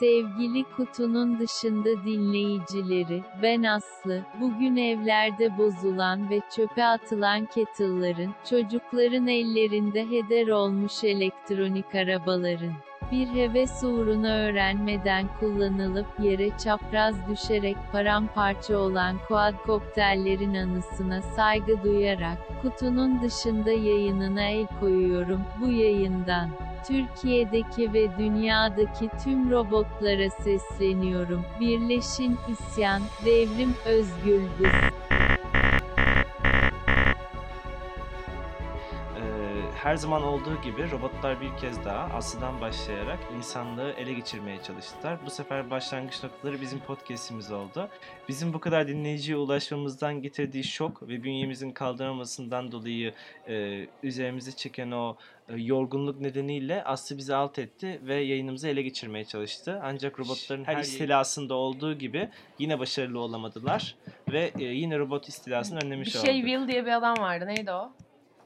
Sevgili kutunun dışında dinleyicileri, ben Aslı. Bugün evlerde bozulan ve çöpe atılan kettle'ların, çocukların ellerinde heder olmuş elektronik arabaların, bir heves uğruna öğrenmeden kullanılıp yere çapraz düşerek paramparça olan quadcopterlerin anısına saygı duyarak, kutunun dışında yayınına el koyuyorum, bu yayından. Türkiye'deki ve dünyadaki tüm robotlara sesleniyorum. Birleşin, isyan, devrim, özgür her zaman olduğu gibi robotlar bir kez daha aslından başlayarak insanlığı ele geçirmeye çalıştılar. Bu sefer başlangıç noktaları bizim podcast'imiz oldu. Bizim bu kadar dinleyiciye ulaşmamızdan getirdiği şok ve bünyemizin kaldıramamasından dolayı e, üzerimize çeken o e, yorgunluk nedeniyle Aslı bizi alt etti ve yayınımızı ele geçirmeye çalıştı. Ancak robotların her istilasında olduğu gibi yine başarılı olamadılar ve e, yine robot istilasını Bir önlemiş şey olduk. Will diye bir adam vardı. Neydi o?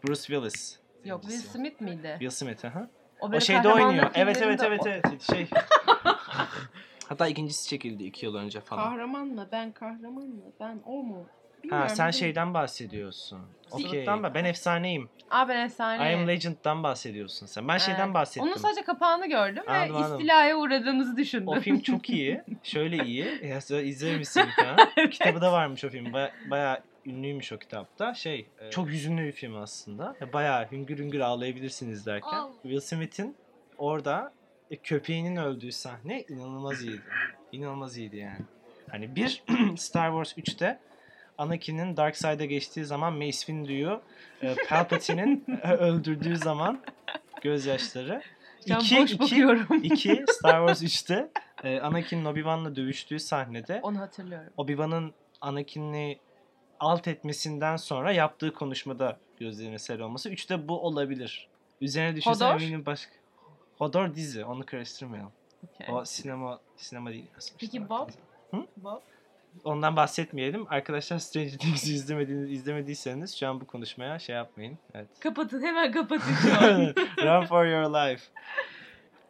Bruce Willis. Yok Will Smith miydi? Will Smith, aha. O, O şeyde oynuyor. Evet evet evet evet şey. Hatta ikincisi çekildi iki yıl önce falan. Kahraman mı? Ben kahraman mı? Ben o mu? Ha Bilmiyorum, sen bilmiyorum. şeyden bahsediyorsun. Okey. Okuluktan bah- Ben efsaneyim. Aa ben efsane. I am Legend'dan bahsediyorsun sen. Ben şeyden Evet. bahsettim. Onun sadece kapağını gördüm Anladım, ve anladım. istilaya uğradığımızı düşündüm. O film çok iyi. Şöyle iyi. Ya sen izler misin falan. Kitabı da varmış o film. Baya, bayağı ünlüymüş o kitapta. Şey, e, çok hüzünlü bir film aslında. Ya Bayağı hüngür hüngür ağlayabilirsiniz derken. Al. Will Smith'in orada e, köpeğinin öldüğü sahne inanılmaz iyiydi. İnanılmaz iyiydi yani. Hani bir Star Wars 3'te Anakin'in Dark Side'a geçtiği zaman Mace Windu'yu e, Palpatine'in öldürdüğü zaman gözyaşları. Şu an İki- boş iki- bakıyorum. 2 Star Wars 3'te e, Anakin'in Obi-Wan'la dövüştüğü sahnede Onu hatırlıyorum. Obi-Wan'ın Anakin'i alt etmesinden sonra yaptığı konuşmada gözlerine sel olması. 3'te bu olabilir. Üzerine düşünsene Hodor? eminim başka. Hodor dizi. Onu karıştırmayalım. Okey. O sinema sinema değil. Peki Bob? Hı? Bob? Ondan bahsetmeyelim. Arkadaşlar Stranger Things'i izlemediğiniz, izlemediyseniz şu an bu konuşmaya şey yapmayın. Evet. Kapatın hemen kapatın şu an. Run for your life.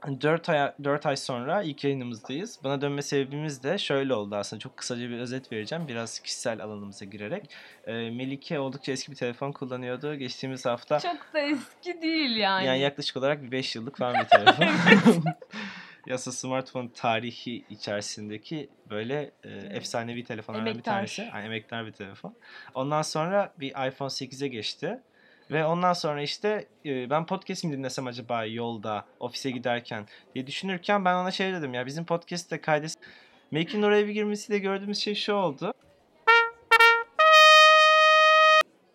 4 ay, 4 ay sonra ilk yayınımızdayız. Bana dönme sebebimiz de şöyle oldu aslında. Çok kısaca bir özet vereceğim. Biraz kişisel alanımıza girerek. Ee, Melike oldukça eski bir telefon kullanıyordu. Geçtiğimiz hafta Çok da eski değil yani. yani yaklaşık olarak bir 5 yıllık falan bir telefon. Yasa smartphone tarihi içerisindeki böyle e, efsanevi telefonlardan bir tanesi. Yani emektar bir telefon. Ondan sonra bir iPhone 8'e geçti. Ve ondan sonra işte e, ben podcast mi dinlesem acaba yolda, ofise giderken diye düşünürken ben ona şey dedim ya bizim podcast'te kaydes... Melike'nin oraya bir girmesiyle gördüğümüz şey şu oldu.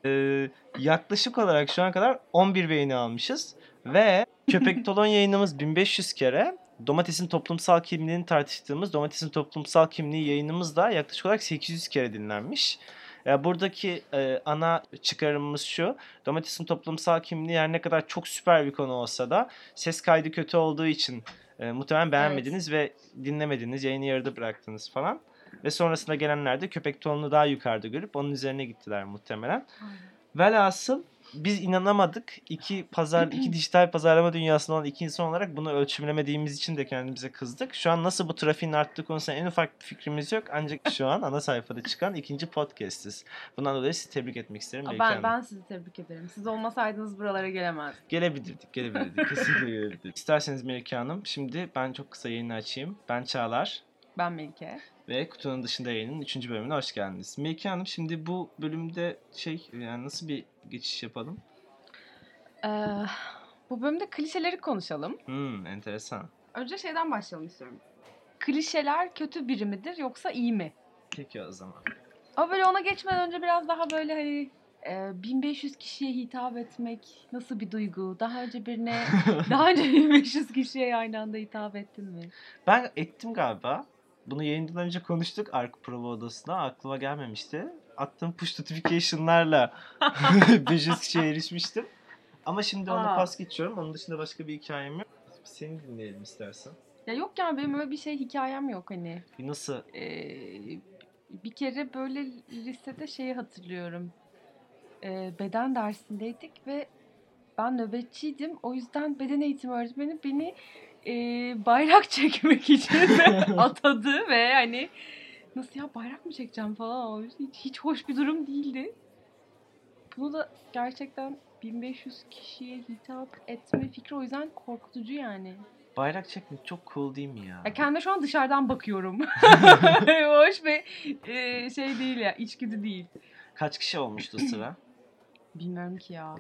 Ee, yaklaşık olarak şu ana kadar 11 beğeni almışız. Ve Köpek Tolon yayınımız 1500 kere. Domatesin toplumsal kimliğini tartıştığımız Domatesin toplumsal kimliği yayınımız da yaklaşık olarak 800 kere dinlenmiş. Ya buradaki e, ana çıkarımımız şu. Domatesin toplumsal kimliği her ne kadar çok süper bir konu olsa da ses kaydı kötü olduğu için e, muhtemelen beğenmediniz ve dinlemediniz, yayını yarıda bıraktınız falan. Ve sonrasında gelenler de köpek tonunu daha yukarıda görüp onun üzerine gittiler muhtemelen. Velhasıl biz inanamadık. İki pazar, iki dijital pazarlama dünyasında olan iki insan olarak bunu ölçümlemediğimiz için de kendimize kızdık. Şu an nasıl bu trafiğin arttığı konusunda en ufak bir fikrimiz yok. Ancak şu an ana sayfada çıkan ikinci podcast'iz. Bundan dolayı sizi tebrik etmek isterim. Ben, Hanım. ben sizi tebrik ederim. Siz olmasaydınız buralara gelemezdim. Gelebilirdik, gelebilirdik. Kesinlikle gelebilirdik. İsterseniz Melike Hanım, şimdi ben çok kısa yayını açayım. Ben Çağlar Ben Melike. ve Kutunun Dışında yayının 3. bölümüne hoş geldiniz. Melike Hanım, şimdi bu bölümde şey, yani nasıl bir geçiş yapalım? Ee, bu bölümde klişeleri konuşalım. Hmm, enteresan. Önce şeyden başlayalım istiyorum. Klişeler kötü biri midir yoksa iyi mi? Peki o zaman. Ama böyle ona geçmeden önce biraz daha böyle hani e, 1500 kişiye hitap etmek nasıl bir duygu? Daha önce birine, daha önce 1500 kişiye aynı anda hitap ettin mi? Ben ettim galiba. Bunu yayından önce konuştuk Ark Prova odasında. Aklıma gelmemişti. Attığım push notification'larla 500 kişiye erişmiştim. Ama şimdi onu Aa. pas geçiyorum. Onun dışında başka bir hikayem yok. Seni dinleyelim istersen. Ya yok yani benim öyle bir şey hikayem yok hani. Nasıl Ee, bir kere böyle lisede şeyi hatırlıyorum. Ee, beden dersindeydik ve ben nöbetçiydim. O yüzden beden eğitimi öğretmeni beni e, bayrak çekmek için atadı ve hani nasıl ya bayrak mı çekeceğim falan olmuş. Hiç, hiç hoş bir durum değildi. Bunu da gerçekten 1500 kişiye hitap etme fikri o yüzden korkutucu yani. Bayrak çekmek çok cool değil mi ya? Ya kendime şu an dışarıdan bakıyorum. hoş ve e, şey değil ya içgüdü değil. Kaç kişi olmuştu sıra? Bilmiyorum ki ya.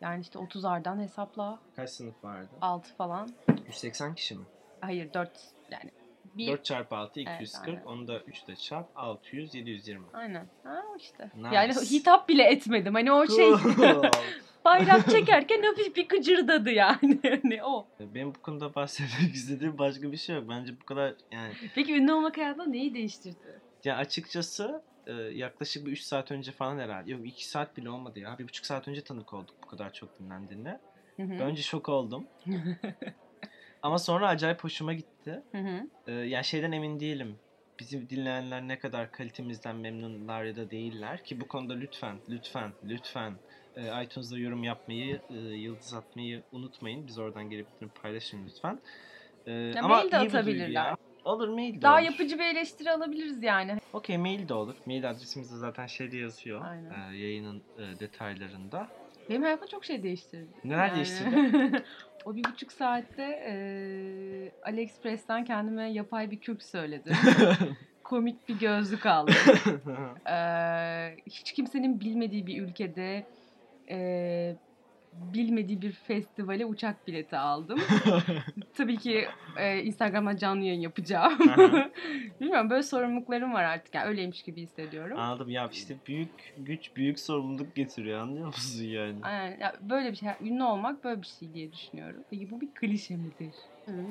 Yani işte 30'lardan hesapla Kaç sınıf vardı? 6 falan. 180 kişi mi? Hayır 4 yani. Bir... 4 çarpı 6 Evet, 240. aynen. onu da 3 ile çarp 600 720. Aynen. Ha işte. Nice. Yani hitap bile etmedim. Hani o şey bayrak çekerken hafif bir gıcırdadı yani. Hani o. Benim bu konuda bahsetmek istediğim başka bir şey yok. Bence bu kadar yani Peki ünlü olmak hayatında neyi değiştirdi? ya açıkçası e, yaklaşık bir 3 saat önce falan herhalde. Yok 2 saat bile olmadı ya. Bir buçuk saat önce tanık olduk bu kadar çok dinlendiğine. Hı hı. Ben önce şok oldum. Ama sonra acayip hoşuma gitti. Hı hı. Ee, yani şeyden emin değilim. Bizi dinleyenler ne kadar kalitemizden memnunlar ya da değiller ki bu konuda lütfen, lütfen, lütfen e, iTunes'da yorum yapmayı, e, yıldız atmayı unutmayın. Biz oradan gelip paylaşın lütfen. E, ama mail de atabilirler. ya. Olur mail de Daha olur. yapıcı bir eleştiri alabiliriz yani. Okey mail de olur. Mail adresimiz de zaten şeyde yazıyor. Aynen. e, yayının e, detaylarında. Benim hayatımda çok şey değiştirdi. Neler değiştirdi? o bir buçuk saatte e, AliExpress'ten kendime yapay bir kürk söyledim. Komik bir gözlük aldım. Ee, hiç kimsenin bilmediği bir ülkede e, bilmediği bir festivale uçak bileti aldım. Tabii ki e, Instagram'da canlı yayın yapacağım. Bilmiyorum böyle sorumluluklarım var artık. Yani öyleymiş gibi hissediyorum. Anladım ya işte büyük güç büyük sorumluluk getiriyor anlıyor musun yani? Aynen. Ya böyle bir şey. Ünlü olmak böyle bir şey diye düşünüyorum. Peki bu bir klişe midir?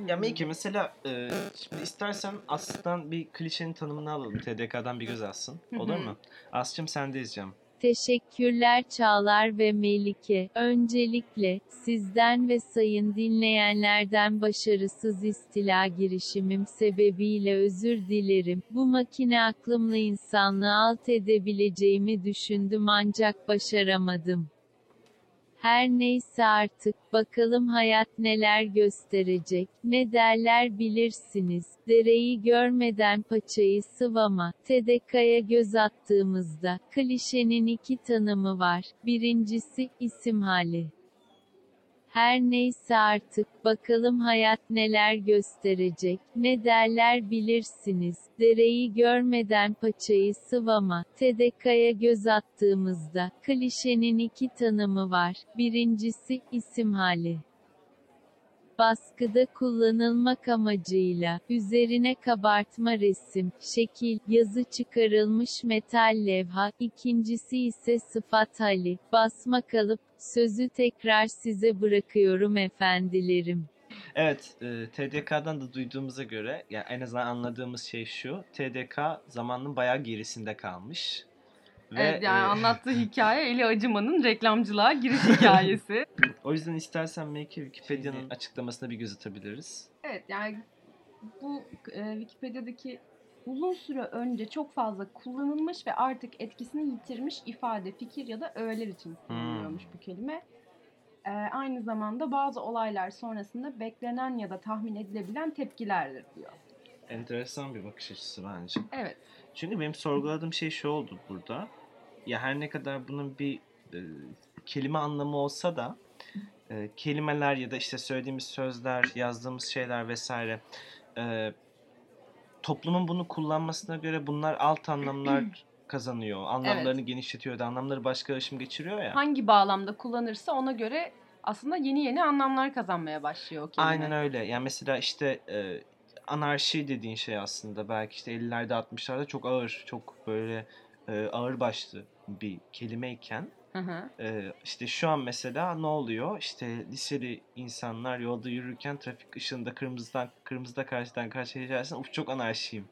Ya Melike mesela e, şimdi istersen Aslı'dan bir klişenin tanımını alalım. TDK'dan bir göz alsın. Olur mu? Aslı'cığım sendeyiz canım. Teşekkürler Çağlar ve Melike. Öncelikle sizden ve sayın dinleyenlerden başarısız istila girişimim sebebiyle özür dilerim. Bu makine aklımla insanlığı alt edebileceğimi düşündüm ancak başaramadım. Her neyse artık, bakalım hayat neler gösterecek, ne derler bilirsiniz, dereyi görmeden paçayı sıvama, TDK'ya göz attığımızda, klişenin iki tanımı var, birincisi, isim hali. Her neyse artık, bakalım hayat neler gösterecek, ne derler bilirsiniz, dereyi görmeden paçayı sıvama, TDK'ya göz attığımızda, klişenin iki tanımı var, birincisi, isim hali. Baskıda kullanılmak amacıyla, üzerine kabartma resim, şekil, yazı çıkarılmış metal levha, ikincisi ise sıfat hali, basma kalıp, sözü tekrar size bırakıyorum efendilerim. Evet, e, TDK'dan da duyduğumuza göre, ya en azından anladığımız şey şu. TDK zamanın bayağı gerisinde kalmış. Ve, evet yani e, anlattığı hikaye Eli Acıman'ın reklamcılığa giriş hikayesi. o yüzden istersen belki Wikipedia'nın açıklamasına bir göz atabiliriz. Evet yani bu e, Wikipedia'daki uzun süre önce çok fazla kullanılmış ve artık etkisini yitirmiş ifade, fikir ya da öğeler için kullanılıyormuş bu kelime. E, aynı zamanda bazı olaylar sonrasında beklenen ya da tahmin edilebilen tepkilerdir diyor. Enteresan bir bakış açısı bence. Evet. Çünkü benim sorguladığım şey şu oldu burada. Ya her ne kadar bunun bir e, kelime anlamı olsa da e, kelimeler ya da işte söylediğimiz sözler, yazdığımız şeyler vesaire e, toplumun bunu kullanmasına göre bunlar alt anlamlar kazanıyor. Anlamlarını genişletiyor da anlamları başka ışım geçiriyor ya. Hangi bağlamda kullanırsa ona göre aslında yeni yeni anlamlar kazanmaya başlıyor o kelime. Aynen öyle. Yani mesela işte e, anarşi dediğin şey aslında belki işte 50'lerde 60'larda çok ağır, çok böyle e, ağır başlı bir kelimeyken Hı hı. işte şu an mesela ne oluyor? İşte liseli insanlar yolda yürürken trafik ışığında kırmızıdan kırmızıda karşıdan karşıya geçersin. Uf çok anarşiyim.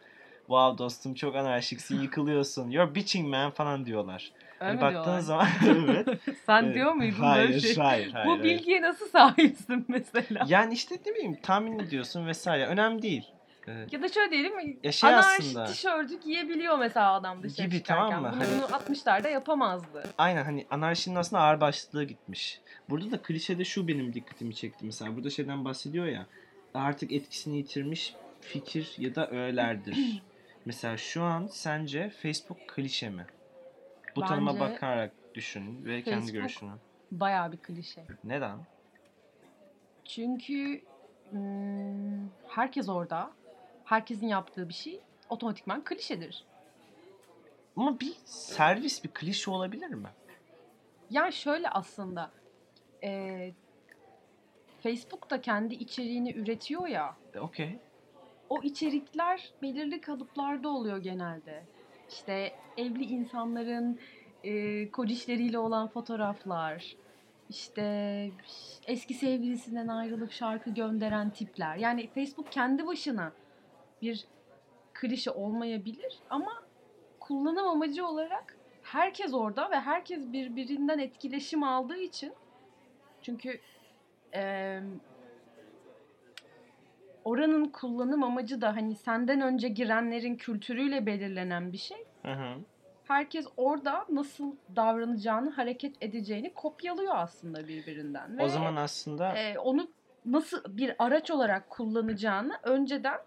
Wow dostum çok anarşiksin, yıkılıyorsun. You're bitching man falan diyorlar. Öyle Hani baktığın zaman evet. Sen diyor muydun hayır, böyle şey? Hayır, hayır. Bu hayır. bilgiye nasıl sahipsin mesela? Yani işte ne bileyim tahmin ediyorsun vesaire. Önemli değil. Ee, Ya da şöyle diyelim Ya şey anarşi aslında- tişörtü giyebiliyor mesela adam dışarı Gibi, çıkarken. tamam mı? Bunu Hani- 60'larda yapamazdı. aynen hani anarşinin aslında ağır başlılığı gitmiş. Burada da klişede şu benim dikkatimi çekti mesela. Burada şeyden bahsediyor ya. Artık etkisini yitirmiş fikir ya da öğelerdir. mesela şu an sence Facebook klişe mi? Bu tanıma Bence bakarak düşün ve kendi Facebook- görüşünü. Bayağı bir klişe. Neden? Çünkü hmm, herkes orada. Herkesin yaptığı bir şey otomatikman klişedir. Ama bir servis bir klişe olabilir mi? Yani şöyle aslında e, Facebook da kendi içeriğini üretiyor ya. E, Okey. O içerikler belirli kalıplarda oluyor genelde. İşte evli insanların e, kocişleriyle olan fotoğraflar, işte eski sevgilisinden ayrılıp şarkı gönderen tipler. Yani Facebook kendi başına bir klişe olmayabilir ama kullanım amacı olarak herkes orada ve herkes birbirinden etkileşim aldığı için çünkü eee, oranın kullanım amacı da hani senden önce girenlerin kültürüyle belirlenen bir şey. Hı hı. Herkes orada nasıl davranacağını, hareket edeceğini kopyalıyor aslında birbirinden. Ve, O zaman aslında e, onu nasıl bir araç olarak kullanacağını önceden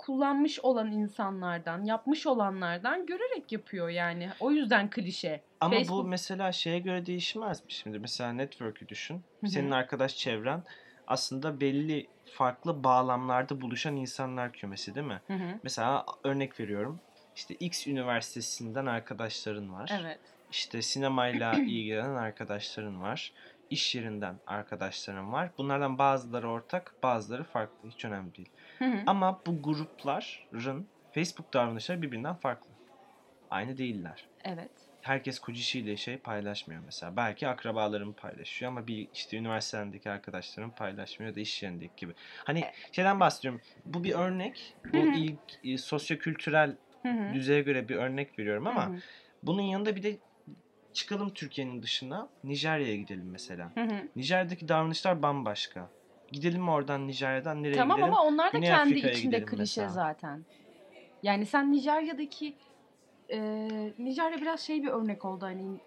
kullanmış olan insanlardan, yapmış olanlardan görerek yapıyor yani. O yüzden klişe. Ama bu Facebook- mesela şeye göre değişmez mi? Şimdi mesela network'ü düşün. Senin arkadaş çevren aslında belli farklı bağlamlarda buluşan insanlar kümesi değil mi? Hı hı. Mesela örnek veriyorum. İşte X üniversitesinden arkadaşların var. Evet. İşte sinemayla ilgilenen arkadaşların var. İş yerinden arkadaşların var. Bunlardan bazıları ortak, bazıları farklı. Hiç önemli değil. Hı hı. Ama bu grupların Facebook davranışları birbirinden farklı. Aynı değiller. Evet. herkes kocişiyle şey paylaşmıyor mesela. Belki akrabalarım paylaşıyor ama bir işte üniversitedeki arkadaşlarım paylaşmıyor da iş yerindeki gibi. Hani şeyden bahsediyorum. Bu bir örnek. Bu Hı hı. ilk e, sosyokültürel Hı düzeye göre bir örnek veriyorum ama bunun yanında bir de çıkalım Türkiye'nin dışına. Nijerya'ya gidelim mesela. Nijerya'daki davranışlar bambaşka. Gidelim oradan Nijerya'dan nereye Tamam gidelim? ama onlar da Güney kendi Afrika'ya içinde klişe mesela. zaten. Yani sen Nijerya'daki e, Nijerya biraz şey bir örnek oldu hani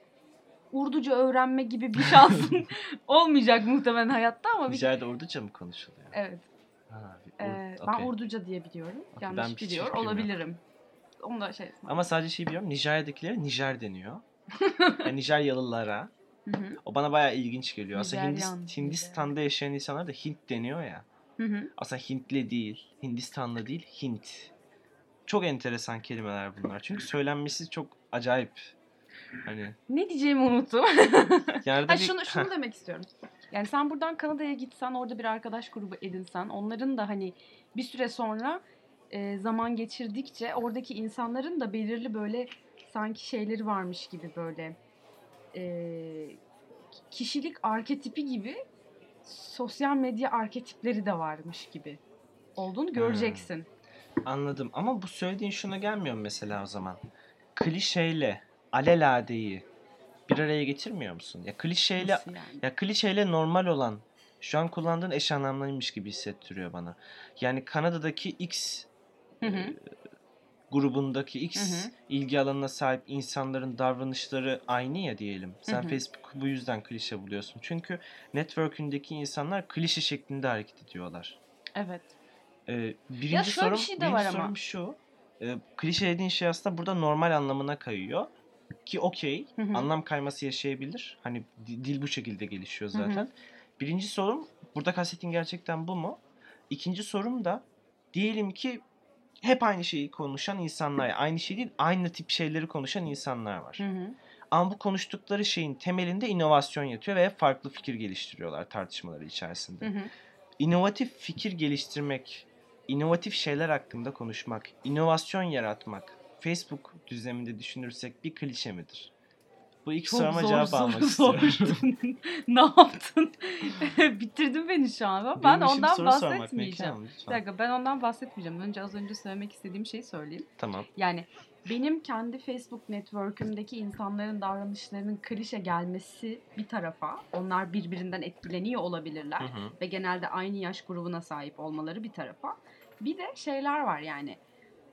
Urduca öğrenme gibi bir şansın olmayacak muhtemelen hayatta ama bir Nijerya'da Urduca mı konuşuluyor? evet. Ha, e, Ur- Ben okey. Urduca diye biliyorum. Ben Yanlış hiç biliyor yok. olabilirim. Onu da şey. Ama sadece şey biliyorum. Nijerya'dakilere Nijer deniyor. yani Nijeryalılara. Hı hı. O bana bayağı ilginç geliyor. Aslında Nijeryan, Hindis- Hindistan'da yaşayan insanlara da Hint deniyor ya. Hı hı. Aslında Hintli değil, Hindistanlı değil, Hint. Çok enteresan kelimeler bunlar. Çünkü söylenmesi çok acayip. Hani Ne diyeceğimi unuttum. yani Ha, şunu şunu demek istiyorum. Yani sen buradan Kanada'ya gitsen, orada bir arkadaş grubu edinsen, onların da hani bir süre sonra e, zaman geçirdikçe oradaki insanların da belirli böyle sanki şeyleri varmış gibi böyle e, kişilik arketipi gibi sosyal medya arketipleri de varmış gibi olduğunu göreceksin. anladım. Ama bu söylediğin şuna gelmiyor mesela o zaman? Klişeyle aleladeyi bir araya getirmiyor musun? Ya klişeyle Nasıl yani? Ya klişeyle normal olan şu an kullandığın eş anlamlıymış gibi hissettiriyor bana. Yani Kanada'daki X Hı hı. E, grubundaki X Hı hı. ilgi alanına sahip insanların davranışları aynı ya diyelim. Sen Hı hı. Facebook'u bu yüzden klişe buluyorsun. Çünkü network'ündeki insanlar klişe şeklinde hareket ediyorlar. Evet. Ee, birinci Ya şöyle bir sorum, şey de birinci var ama. sorum şu. Ee, klişe dediğin şey aslında burada normal anlamına kayıyor. Ki okey. Hı hı. Anlam kayması yaşayabilir. Hani di- dil bu şekilde gelişiyor Hı hı. zaten. Birinci sorum burada kastettiğin gerçekten bu mu? İkinci sorum da diyelim ki hep aynı şeyi konuşan insanlar. Aynı şey değil, aynı tip şeyleri konuşan insanlar var. Hı hı. Ama bu konuştukları şeyin temelinde inovasyon yatıyor ve farklı fikir geliştiriyorlar tartışmaları içerisinde. Hı hı. İnovatif fikir geliştirmek, inovatif şeyler hakkında konuşmak, inovasyon yaratmak Facebook düzleminde düşünürsek bir klişe midir? Bu ilk Çok soruma zor cevap soru almak istiyorum. sordun. ne yaptın? Bitirdin beni şu an. Ben Benim ondan bahsetmeyeceğim. Bir dakika ben ondan bahsetmeyeceğim. Önce az önce söylemek istediğim şeyi söyleyeyim. Tamam. Yani benim kendi Facebook network'ümdeki insanların davranışlarının klişe gelmesi bir tarafa. Onlar birbirinden etkileniyor olabilirler. Hı hı. Ve genelde aynı yaş grubuna sahip olmaları bir tarafa. Bir de şeyler var yani.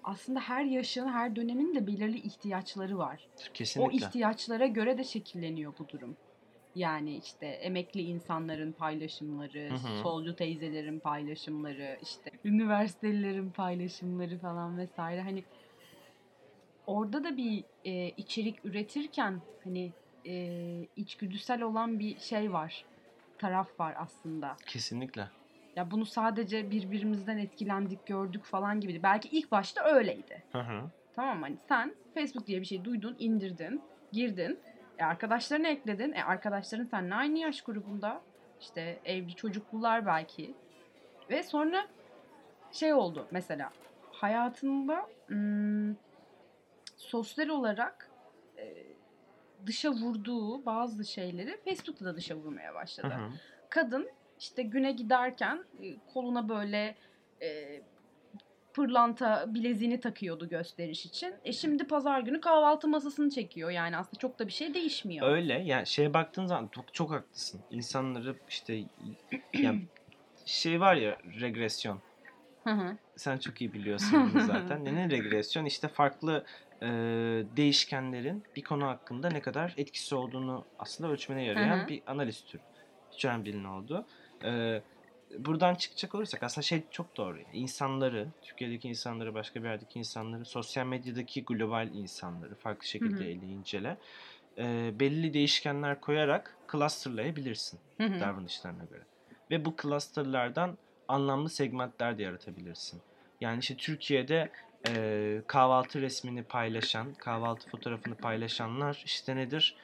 Aslında her yaşın, her dönemin de belirli ihtiyaçları var. O Kesinlikle. ihtiyaçlara göre de şekilleniyor bu durum. Yani işte emekli insanların paylaşımları, Hı hı. solcu teyzelerin paylaşımları, işte üniversitelilerin paylaşımları falan vesaire. Hani orada da bir e, içerik üretirken hani e, içgüdüsel olan bir şey var. Taraf var aslında. Kesinlikle. Ya bunu sadece birbirimizden etkilendik, gördük falan gibiydi. Belki ilk başta öyleydi. Hı hı. Tamam mı? Hani sen Facebook diye bir şey duydun, indirdin, girdin. E arkadaşlarını ekledin. E arkadaşların seninle aynı yaş grubunda. İşte evli çocuklular belki. Ve sonra şey oldu mesela. Hayatında hmm, sosyal olarak e, dışa vurduğu bazı şeyleri Facebook'ta da dışa vurmaya Hı başladı hı. kadın işte güne giderken e, koluna böyle e, pırlanta bileziğini takıyordu gösteriş için. E şimdi pazar günü kahvaltı masasını çekiyor. Yani aslında çok da bir şey değişmiyor. Öyle yani şeye baktığın zaman çok, çok haklısın. İnsanları işte yani şey var ya regresyon. Hı hı. Sen çok iyi biliyorsun bunu zaten. Ne regresyon? İşte farklı e, değişkenlerin bir konu hakkında ne kadar etkisi olduğunu aslında ölçmene yarayan Hı hı. bir analiz türü. Çörenbil'in oldu. E, buradan çıkacak olursak aslında şey çok doğru. İnsanları, Türkiye'deki insanları, başka bir yerdeki insanları, sosyal medyadaki global insanları farklı şekilde ele incele. E, belli değişkenler koyarak clusterlayabilirsin Hı hı. davranışlarına göre. Ve bu clusterlardan anlamlı segmentler de yaratabilirsin. Yani işte Türkiye'de e, kahvaltı resmini paylaşan, kahvaltı fotoğrafını paylaşanlar işte nedir?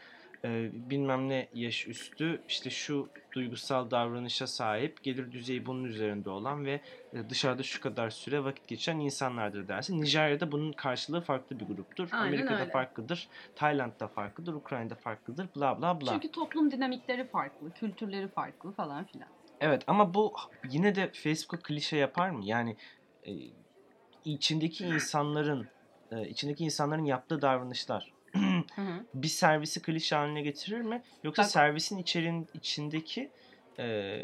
E, bilmem ne yaş üstü işte şu duygusal davranışa sahip, gelir düzeyi bunun üzerinde olan ve e, dışarıda şu kadar süre vakit geçiren insanlardır dersin. Nijerya'da bunun karşılığı farklı bir gruptur. Aynen Amerika'da öyle. farklıdır. Tayland'da farklıdır. Ukrayna'da farklıdır. Bla bla bla. Çünkü toplum dinamikleri farklı, kültürleri farklı falan filan. Evet ama bu yine de Facebook klişe yapar mı? Yani e, içindeki insanların e, içindeki insanların yaptığı davranışlar. bir servisi klişe haline getirir mi? Yoksa Bak- servisin içerin içindeki e,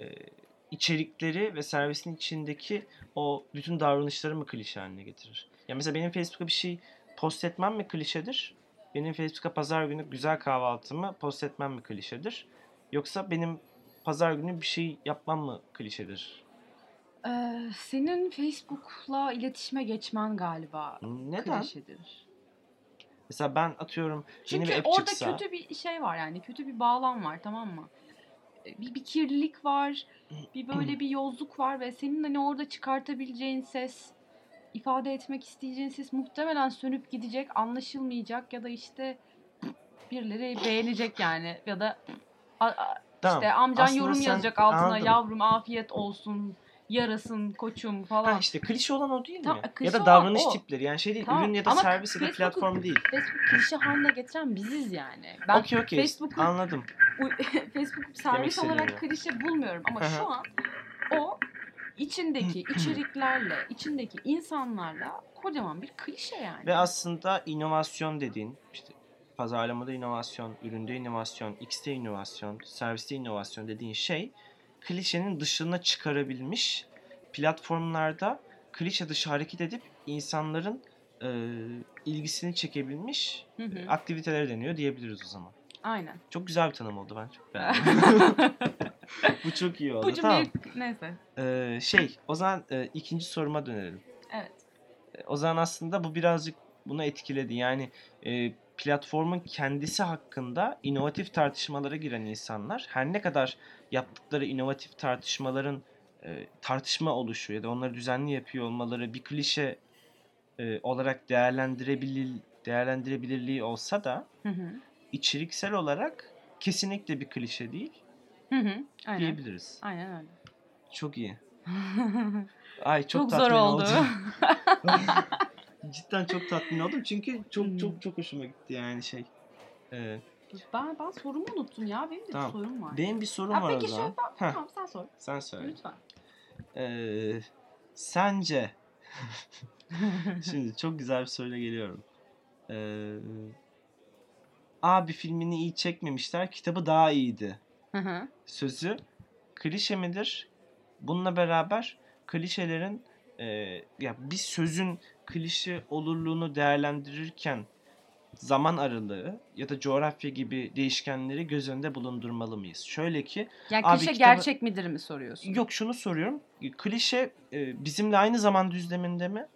içerikleri ve servisin içindeki o bütün davranışları mı klişe haline getirir? Ya mesela benim Facebook'a bir şey post etmem mi klişedir? Benim Facebook'a pazar günü güzel kahvaltımı post etmem mi klişedir? Yoksa benim pazar günü bir şey yapmam mı klişedir? Ee, senin Facebook'la iletişime geçmen galiba Neden? klişedir. Mesela ben atıyorum yeni Çünkü bir app orada çıksa kötü bir şey var yani kötü bir bağlam var tamam mı? Ee, Bir, bir kirlilik var, bir böyle bir yozluk var ve senin hani orada çıkartabileceğin ses, ifade etmek isteyeceğin ses muhtemelen sönüp gidecek, anlaşılmayacak ya da işte birileri beğenecek yani ya da a- a- Tamam. işte amcan Aslında yorum sen- yazacak altına anladım. yavrum afiyet olsun, yarasın koçum falan. Ha işte klişe olan o değil mi? Ya da davranış o. tipleri. Yani şey değil, Tamam, ürün ya da ama servis ya da platform değil. Facebook klişe haline getiren biziz yani. Ben Okey okey. Facebook'u Anladım. Facebook servis olarak klişe bulmuyorum ama şu an o içindeki içeriklerle, içindeki insanlarla kocaman bir klişe yani. Ve aslında inovasyon dediğin işte pazarlamada inovasyon, üründe inovasyon, X'te inovasyon, serviste inovasyon dediğin şey klişenin dışına çıkarabilmiş platformlarda klişe dışı hareket edip insanların e, ilgisini çekebilmiş Hı hı. aktivitelere deniyor diyebiliriz o zaman. Aynen. Çok güzel bir tanım oldu ben çok beğendim. Bu çok iyi oldu. Bu tamam. cümleyi neyse. Ee, şey o zaman e, ikinci soruma dönelim. Evet. E, O zaman aslında bu birazcık bunu etkiledi. Yani e, platformun kendisi hakkında inovatif tartışmalara giren insanlar her ne kadar yaptıkları inovatif tartışmaların e, tartışma oluşu ya da onları düzenli yapıyor olmaları bir klişe e, olarak değerlendirebilir değerlendirebilirliği olsa da Hı hı. içeriksel olarak kesinlikle bir klişe değil Hı hı. Aynen. diyebiliriz. Aynen öyle. Çok iyi. Ay çok, Çok, zor tatmin oldu. Cidden çok tatmin oldum çünkü çok Hmm. çok çok hoşuma gitti yani şey. Ee, ben ben sorumu unuttum ya. Benim de Tamam. bir sorum var. benim bir sorum Ha, var peki o zaman. şöyle ben- Heh, tamam sen sor. sen söyle. Lütfen. Ee, sence şimdi çok güzel bir soruyla geliyorum. Ee, abi filmini iyi çekmemişler, kitabı daha iyiydi. Hı hı. Sözü klişe midir? Bununla beraber klişelerin e, ya bir sözün klişe olurluğunu değerlendirirken zaman aralığı ya da coğrafya gibi değişkenleri göz önünde bulundurmalı mıyız? Şöyle ki Yani Abi klişe kitabı- gerçek midir mi soruyorsun? yok şunu soruyorum. Klişe e, bizimle aynı zaman düzleminde mi?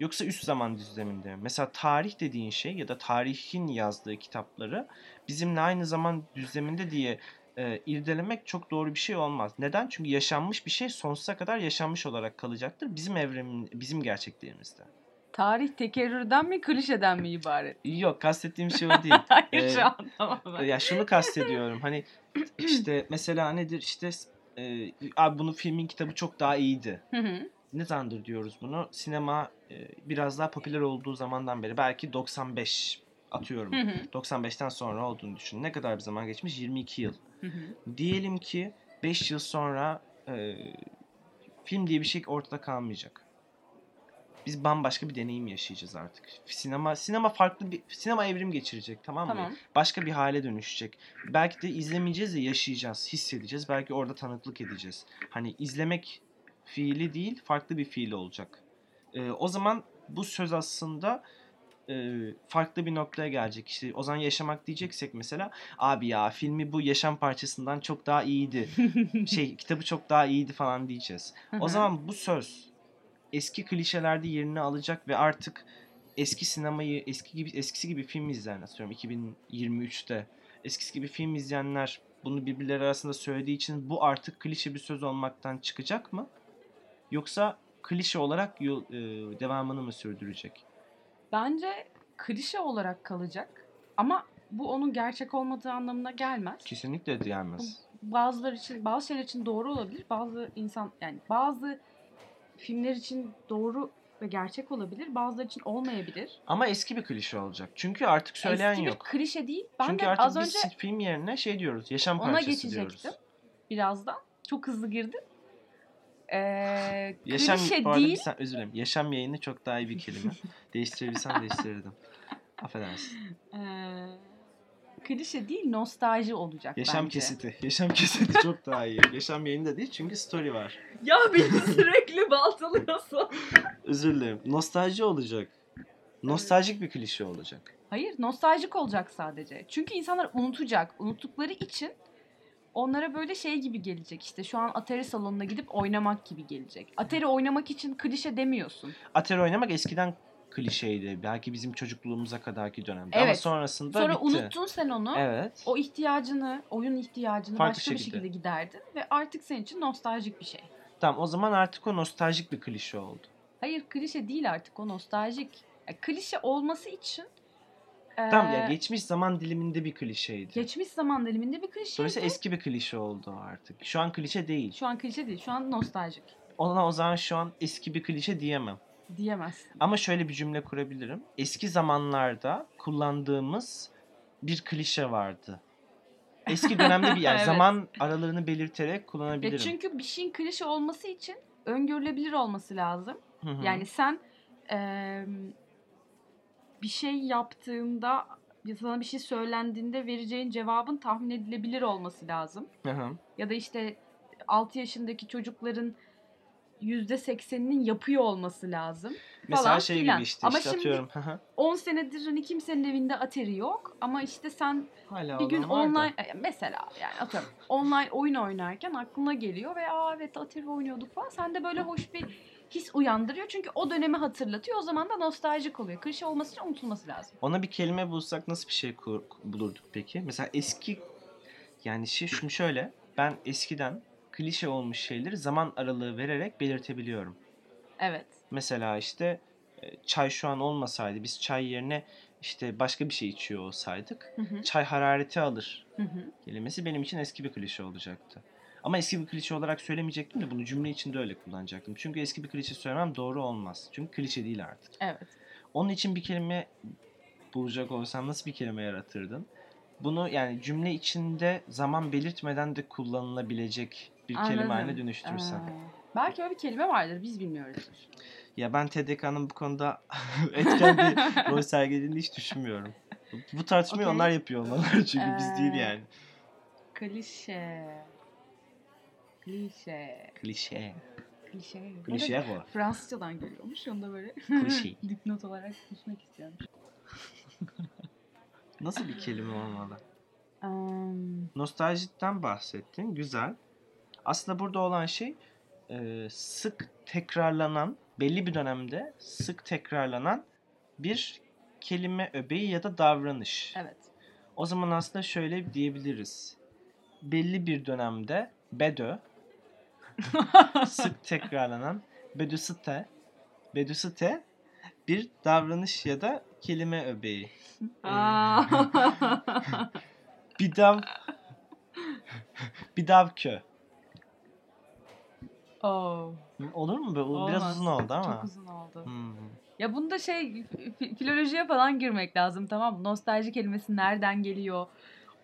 Yoksa üst zaman düzleminde mi? Mesela tarih dediğin şey ya da tarihin yazdığı kitapları bizimle aynı zaman düzleminde diye e, irdelemek çok doğru bir şey olmaz. Neden? Çünkü yaşanmış bir şey sonsuza kadar yaşanmış olarak kalacaktır bizim evremin bizim gerçekliğimizde. Tarih tekerrürden mi klişeden mi ibaret? Yok kastettiğim şey o değil. Hayır Ee, şu an tamamen. ya şunu kastediyorum. Hani işte mesela nedir işte e, abi bunun filmin kitabı çok daha iyiydi. Hı hı. ne zamandır diyoruz bunu? Sinema e, biraz daha popüler olduğu zamandan beri belki 95 atıyorum. Hı hı. 95'ten sonra olduğunu düşün. Ne kadar bir zaman geçmiş? 22 yıl. Hı hı. Diyelim ki 5 yıl sonra e, film diye bir şey ortada kalmayacak. Biz bambaşka bir deneyim yaşayacağız artık. Sinema sinema farklı bir sinema evrim geçirecek tamam mı? Tamam. Başka bir hale dönüşecek. Belki de izlemeyeceğiz de yaşayacağız, hissedeceğiz. Belki orada tanıklık edeceğiz. Hani izlemek fiili değil, farklı bir fiil olacak. Ee, o zaman bu söz aslında e, farklı bir noktaya gelecek. İşte o zaman yaşamak diyeceksek mesela abi ya filmi bu yaşam parçasından çok daha iyiydi. şey kitabı çok daha iyiydi falan diyeceğiz. O zaman bu söz eski klişelerde yerini alacak ve artık eski sinemayı eski gibi eskisi gibi film izleyen atıyorum 2023'te eskisi gibi film izleyenler bunu birbirleri arasında söylediği için bu artık klişe bir söz olmaktan çıkacak mı? Yoksa klişe olarak yol, e, devamını mı sürdürecek? Bence klişe olarak kalacak ama bu onun gerçek olmadığı anlamına gelmez. Kesinlikle diyemez. Bazıları için, bazı şeyler için doğru olabilir. Bazı insan yani bazı filmler için doğru ve gerçek olabilir. Bazıları için olmayabilir. Ama eski bir klişe olacak. Çünkü artık söyleyen Eski yok. bir klişe değil. Ben Çünkü de artık az biz önce film yerine şey diyoruz. Yaşam ona parçası geçecektim. diyoruz. birazdan. Çok hızlı girdim. Ee, Yaşam, klişe bu arada değil. sen, özür dilerim. Yaşam yayını çok daha iyi bir kelime. Değiştirebilsem değiştirirdim. Affedersin. Ee, klişe değil nostalji olacak Yaşam bence. kesiti. Yaşam kesiti çok daha iyi. Yaşam yayını da değil çünkü story var. Ya beni sürekli baltalıyorsun. Özür dilerim. Nostalji olacak. Nostaljik bir klişe olacak. Hayır nostaljik olacak sadece. Çünkü insanlar unutacak. Unuttukları için onlara böyle şey gibi gelecek işte şu an Atari salonuna gidip oynamak gibi gelecek. Atari oynamak için klişe demiyorsun. Atari oynamak eskiden klişeydi. Belki bizim çocukluğumuza kadarki dönemde. Ama Evet. sonrasında Sonra bitti. unuttun sen onu. Evet. O ihtiyacını, oyun ihtiyacını Farklı başka bir şekilde. şekilde giderdin ve artık senin için nostaljik bir şey. Tamam o zaman artık o nostaljik bir klişe oldu. Hayır klişe değil artık o nostaljik. Ya, klişe olması için Tamam ya geçmiş zaman diliminde bir klişeydi. geçmiş zaman diliminde bir klişe. Dolayısıyla eski bir klişe oldu artık. Şu an klişe değil. Şu an klişe değil, şu an nostaljik Ona o zaman şu an eski bir klişe diyemem. Diyemezsin. Ama şöyle bir cümle kurabilirim. Eski zamanlarda kullandığımız bir klişe vardı. Eski dönemde bir yani Evet. zaman aralığını belirterek Ya kullanabilirim. çünkü bir şeyin klişe olması için öngörülebilir olması lazım. Hı hı. Yani sen eee, bir şey yaptığında ya sana bir şey söylendiğinde vereceğin cevabın tahmin edilebilir olması lazım. Hı hı. Ya da işte 6 yaşındaki çocukların %80'inin yapıyor olması lazım. Mesela falan şey filan. gibi işte, Ama işte şimdi- atıyorum. hı hı. 10 senedir hani kimsenin evinde Atari yok ama işte sen Hala bir gün online e, mesela yani atıyorum online oyun oynarken aklına geliyor ve aa evet Atari oynuyorduk falan. Sende böyle hoş bir his uyandırıyor. Çünkü o dönemi hatırlatıyor. O zaman da nostaljik oluyor. Klişe olması için unutulması lazım. Ona bir kelime bulsak nasıl bir şey bulurduk peki? Mesela eski yani şey şimdi şöyle ben eskiden klişe olmuş şeyleri zaman aralığı vererek belirtebiliyorum. Evet. Mesela işte e, çay şu an olmasaydı biz çay yerine işte başka bir şey içiyor olsaydık Hı hı, çay harareti alır hı hı. kelimesi benim için eski bir klişe olacaktı. Ama eski bir klişe olarak söylemeyecektim de bunu cümle içinde öyle kullanacaktım. Çünkü eski bir klişe söylemem doğru olmaz. Çünkü klişe değil artık. Evet. Onun için bir kelime bulacak olsam nasıl bir kelime yaratırdın? Bunu yani cümle içinde zaman belirtmeden de kullanılabilecek bir kelime Anladım. haline dönüştürsen. Ee, belki öyle bir kelime vardır. Biz bilmiyoruzdur. Ya ben TDK'nın bu konuda etken bir rol sergilediğini hiç düşünmüyorum. Bu tartışmayı Okey. onlar yapıyor olmalar çünkü biz değil Ee, yani. Klişe. Klişe. Klişe. Klişe. Böyle var. Fransızcadan geliyormuş. Onu da böyle Klişe. dipnot olarak düşmek istiyorum. Nasıl bir kelime olmalı? Um, Nostaljiden bahsettin. Güzel. Aslında burada olan şey e, sık tekrarlanan, belli bir dönemde sık tekrarlanan bir kelime öbeği ya da davranış. evet. O zaman aslında şöyle diyebiliriz. Belli bir dönemde bedö sık tekrarlanan bedüsite bedüsite bir davranış ya da kelime öbeği. Bidav Bidavkö. Oh. Olur mu? Böyle? O Biraz Olmaz. uzun oldu ama. Çok uzun oldu. Hmm. Ya bunda şey fi- filolojiye falan girmek lazım tamam mı? Nostalji kelimesi nereden geliyor?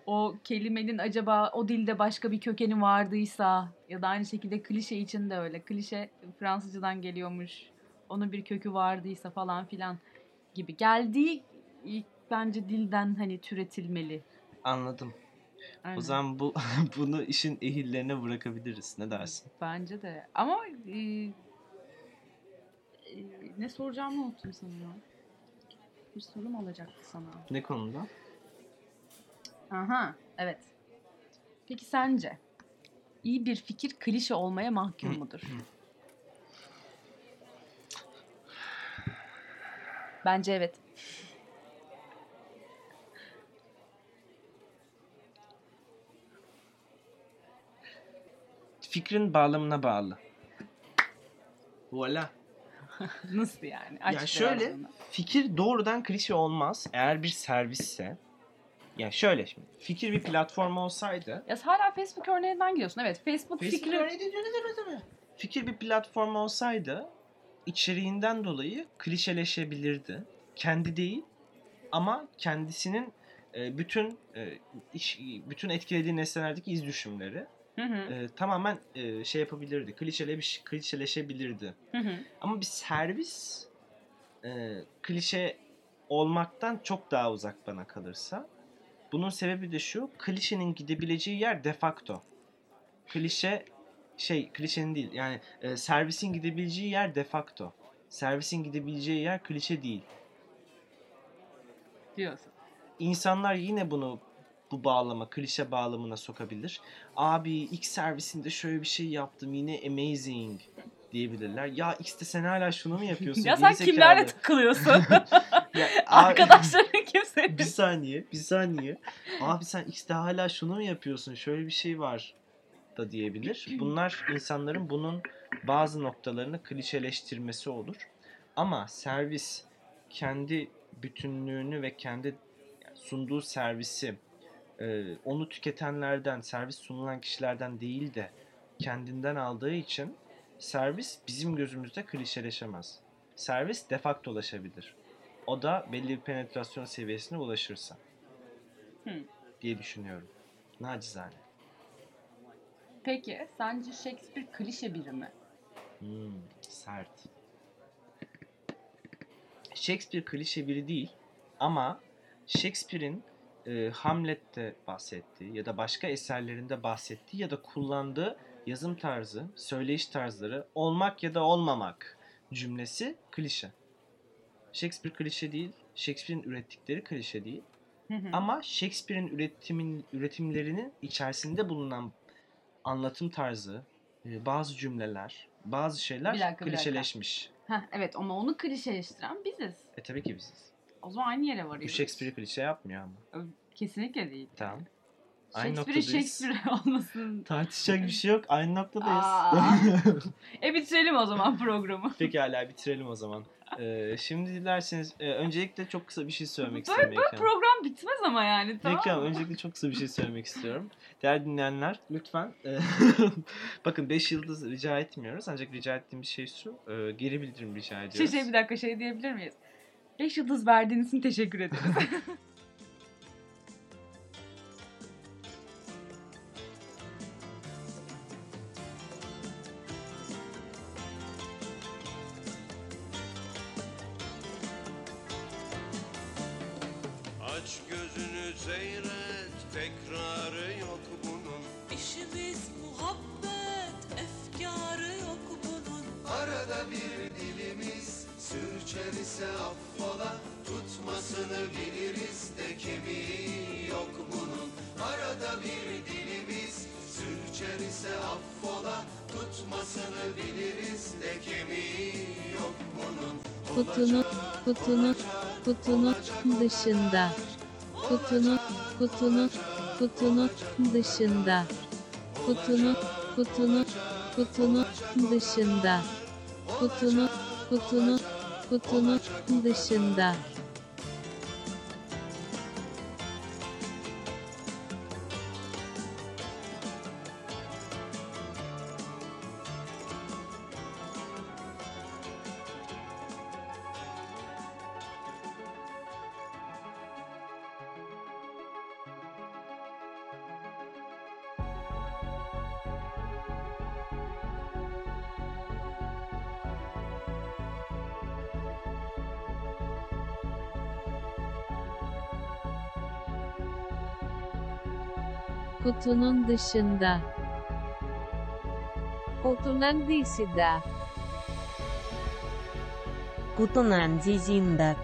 O kelimenin acaba o dilde başka bir kökeni vardıysa ya da aynı şekilde klişe için de öyle. Klişe Fransızcadan geliyormuş. Onun bir kökü vardıysa falan filan gibi. Geldiği ilk bence dilden hani türetilmeli. Anladım. Aynen. O zaman bu bunu işin ehillerine bırakabiliriz. Ne dersin? Bence de. Ama e, e, ne soracağımı unuttum sanırım. Bir sorum olacaktı sana. Ne konuda? Aha, evet. Peki sence iyi bir fikir klişe olmaya mahkum mudur? Bence evet. Fikrin bağlamına bağlı. Voila. Nasıl yani? Ya Aç biraz şöyle bunu. fikir doğrudan klişe olmaz eğer bir servisse. Ya şöyle şimdi fikir bir platform olsaydı Ya hala Facebook örneğinden gidiyorsun. Evet, Facebook, Facebook fikri... değil. Fikir bir platform olsaydı içeriğinden dolayı klişeleşebilirdi. Kendi değil ama kendisinin e, bütün e, bütün etkilediği nesnelerdeki iz düşümleri Hı hı, e, tamamen e, şey yapabilirdi. Klişeleş, klişeleşebilirdi. hı hı. Ama bir servis e, klişe olmaktan çok daha uzak bana kalırsa. Bunun sebebi de şu. Klişenin gidebileceği yer de facto. Klişe şey klişenin değil. Yani e, servisin gidebileceği yer de facto. Servisin gidebileceği yer klişe değil. Diyorsun. İnsanlar yine bunu bu bağlama, klişe bağlamına sokabilir. Abi X servisinde şöyle bir şey yaptım yine amazing diyebilirler. Ya X'te sen hala şunu mu yapıyorsun? ya sen kimlerle takılıyorsun? Ya, Arkadaşların kim senin? bir saniye, bir saniye. Abi sen X'te hala şunu mu yapıyorsun? Şöyle bir şey var da diyebilir. Bunlar insanların bunun bazı noktalarını klişeleştirmesi olur. Ama servis kendi bütünlüğünü ve kendi sunduğu servisi e, onu tüketenlerden, servis sunulan kişilerden değil de kendinden aldığı için servis bizim gözümüzde klişeleşemez. Servis defaktolaşabilir. O da belli bir penetrasyon seviyesine ulaşırsa. Hı. Diye düşünüyorum. Nacizane. Peki sence Shakespeare klişe biri mi? Hmm, sert. Shakespeare klişe biri değil ama Shakespeare'in e, Hamlet'te bahsettiği ya da başka eserlerinde bahsettiği ya da kullandığı yazım tarzı, söyleyiş tarzları olmak ya da olmamak cümlesi klişe. Shakespeare klişe değil, Shakespeare'in ürettikleri klişe değil. Hı hı. Ama Shakespeare'in üretimin üretimlerinin içerisinde bulunan anlatım tarzı, e, bazı cümleler, bazı şeyler Bir dakika, bir dakika. klişeleşmiş. Heh, evet ama onu klişeleştiren biziz. E tabii ki biziz. O zaman aynı yere Bu varıyoruz. Shakespeare klişe yapmıyor ama. Kesinlikle değil. Tamam. Aynı noktadayız. Shakespeare olmasın. Tartışacak bir şey yok. Aynı noktadayız. E bitirelim o zaman programı. Peki hala bitirelim o zaman. Ee, şimdi dilerseniz e, öncelikle çok kısa bir şey söylemek Böyle- istiyorum Ekrem. Program bitmez ama yani tamam Ekrem mı? öncelikle çok kısa bir şey söylemek istiyorum. Değerli dinleyenler lütfen e, bakın 5 yıldız rica etmiyoruz ancak rica ettiğim bir şey şu e, geri bildirim rica Şey, ediyoruz. şey bir dakika şey diyebilir miyiz? 5 yıldız verdiğiniz için teşekkür ederiz. Aç gözünü seyret, tekrarı yok bunun. İşimiz muhabbet, efkarı yok bunun. Arada bir dilimiz sürçer ise affet. Bir dilimiz sürçer ise affola Tutmasını biliriz de kemiği yok bunun kutunun, kutunun, kutunun dışında. Kutunun, kutunun, kutunun dışında. Kutunun, kutunun, kutunun dışında. Kutunun, kutunun, kutunun dışında. Kutunun dışında. Kutunun dışında. kutunun dışında